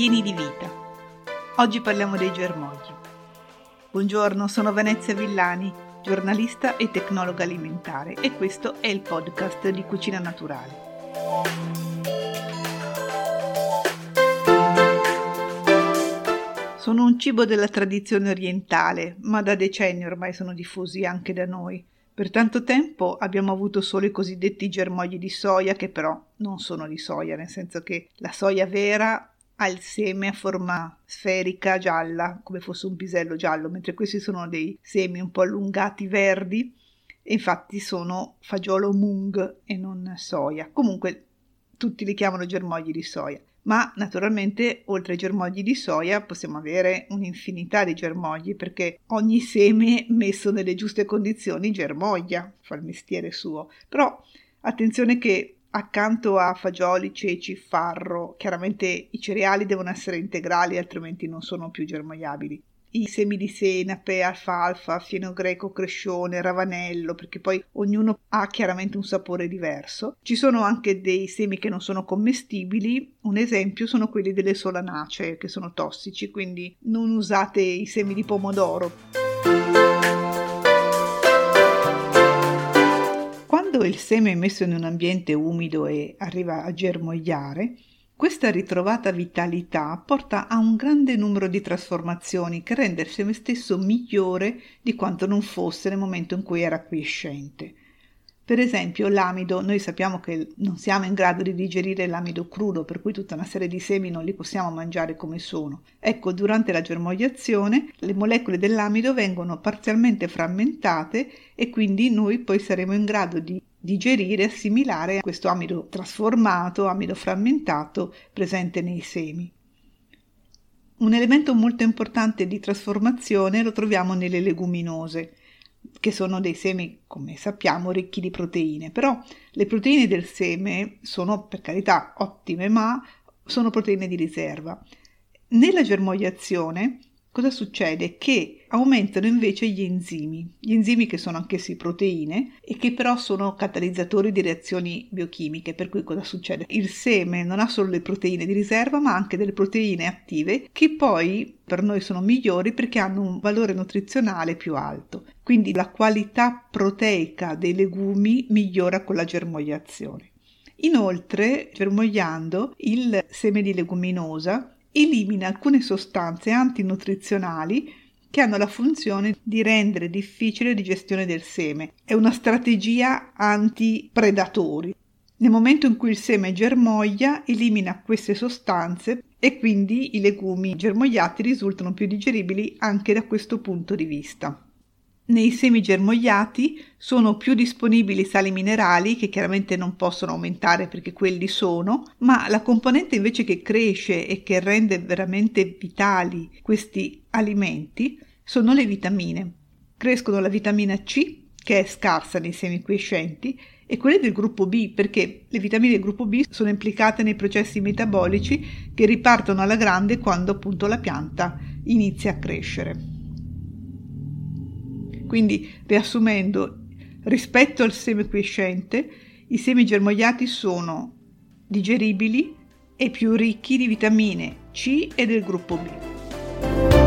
pieni di vita. Oggi parliamo dei germogli. Buongiorno, sono Venezia Villani, giornalista e tecnologa alimentare e questo è il podcast di Cucina Naturale. Sono un cibo della tradizione orientale, ma da decenni ormai sono diffusi anche da noi. Per tanto tempo abbiamo avuto solo i cosiddetti germogli di soia, che però non sono di soia, nel senso che la soia vera ha seme a forma sferica gialla, come fosse un pisello giallo, mentre questi sono dei semi un po' allungati verdi e infatti sono fagiolo mung e non soia. Comunque tutti li chiamano germogli di soia ma naturalmente oltre ai germogli di soia possiamo avere un'infinità di germogli perché ogni seme messo nelle giuste condizioni germoglia, fa il mestiere suo. Però attenzione che accanto a fagioli, ceci, farro, chiaramente i cereali devono essere integrali altrimenti non sono più germogliabili i semi di senape, alfalfa, fieno greco, crescione, ravanello, perché poi ognuno ha chiaramente un sapore diverso. Ci sono anche dei semi che non sono commestibili, un esempio sono quelli delle solanacee che sono tossici, quindi non usate i semi di pomodoro. Quando il seme è messo in un ambiente umido e arriva a germogliare, questa ritrovata vitalità porta a un grande numero di trasformazioni che rende il seme stesso migliore di quanto non fosse nel momento in cui era quiescente. Per esempio, l'amido, noi sappiamo che non siamo in grado di digerire l'amido crudo, per cui tutta una serie di semi non li possiamo mangiare come sono. Ecco, durante la germogliazione le molecole dell'amido vengono parzialmente frammentate e quindi noi poi saremo in grado di digerire e assimilare questo amido trasformato, amido frammentato presente nei semi. Un elemento molto importante di trasformazione lo troviamo nelle leguminose che sono dei semi, come sappiamo, ricchi di proteine. Però le proteine del seme sono, per carità, ottime, ma sono proteine di riserva. Nella germogliazione cosa succede? Che aumentano invece gli enzimi, gli enzimi che sono anch'essi proteine e che però sono catalizzatori di reazioni biochimiche, per cui cosa succede? Il seme non ha solo le proteine di riserva, ma anche delle proteine attive che poi per noi sono migliori perché hanno un valore nutrizionale più alto. Quindi la qualità proteica dei legumi migliora con la germogliazione. Inoltre, germogliando, il seme di leguminosa elimina alcune sostanze antinutrizionali che hanno la funzione di rendere difficile la digestione del seme. È una strategia antipredatori. Nel momento in cui il seme germoglia, elimina queste sostanze e quindi i legumi germogliati risultano più digeribili anche da questo punto di vista. Nei semi germogliati sono più disponibili sali minerali che chiaramente non possono aumentare perché quelli sono, ma la componente invece che cresce e che rende veramente vitali questi alimenti sono le vitamine. Crescono la vitamina C, che è scarsa nei semi quiescenti, e quelle del gruppo B, perché le vitamine del gruppo B sono implicate nei processi metabolici che ripartono alla grande quando appunto la pianta inizia a crescere. Quindi, riassumendo, rispetto al seme quiescente, i semi germogliati sono digeribili e più ricchi di vitamine C e del gruppo B.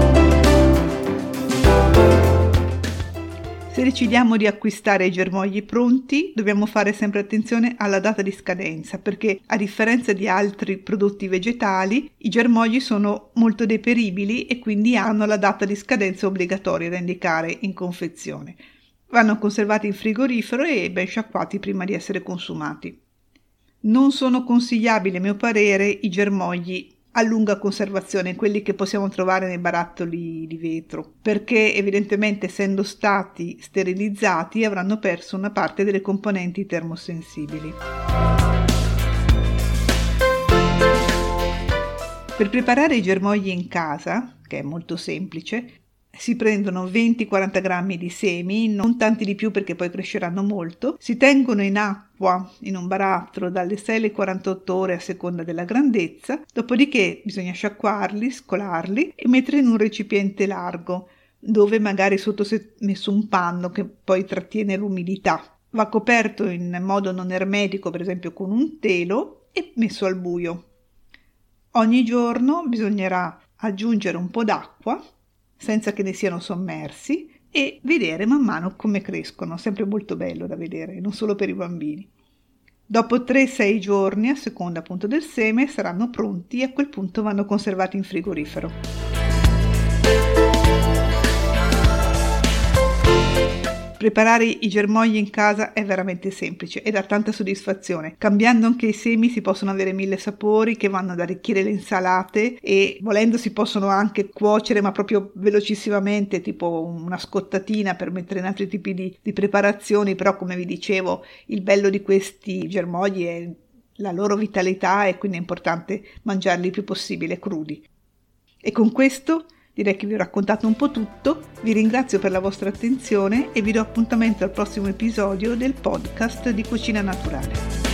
Se decidiamo di acquistare i germogli pronti, dobbiamo fare sempre attenzione alla data di scadenza, perché a differenza di altri prodotti vegetali, i germogli sono molto deperibili e quindi hanno la data di scadenza obbligatoria da indicare in confezione. Vanno conservati in frigorifero e ben sciacquati prima di essere consumati. Non sono consigliabili, a mio parere, i germogli a lunga conservazione, quelli che possiamo trovare nei barattoli di vetro, perché evidentemente essendo stati sterilizzati avranno perso una parte delle componenti termosensibili. Per preparare i germogli in casa, che è molto semplice, si prendono 20-40 grammi di semi, non tanti di più perché poi cresceranno molto, si tengono in acqua in un barattolo dalle 6 alle 48 ore a seconda della grandezza, dopodiché bisogna sciacquarli, scolarli e mettere in un recipiente largo, dove magari sotto si è messo un panno che poi trattiene l'umidità. Va coperto in modo non ermetico, per esempio con un telo, e messo al buio. Ogni giorno bisognerà aggiungere un po' d'acqua senza che ne siano sommersi e vedere man mano come crescono, sempre molto bello da vedere, non solo per i bambini. Dopo 3-6 giorni, a seconda appunto del seme, saranno pronti e a quel punto vanno conservati in frigorifero. Preparare i germogli in casa è veramente semplice e dà tanta soddisfazione. Cambiando anche i semi si possono avere mille sapori che vanno ad arricchire le insalate e volendo si possono anche cuocere ma proprio velocissimamente tipo una scottatina per mettere in altri tipi di, di preparazioni però come vi dicevo il bello di questi germogli è la loro vitalità e quindi è importante mangiarli il più possibile crudi. E con questo Direi che vi ho raccontato un po' tutto, vi ringrazio per la vostra attenzione e vi do appuntamento al prossimo episodio del podcast di Cucina Naturale.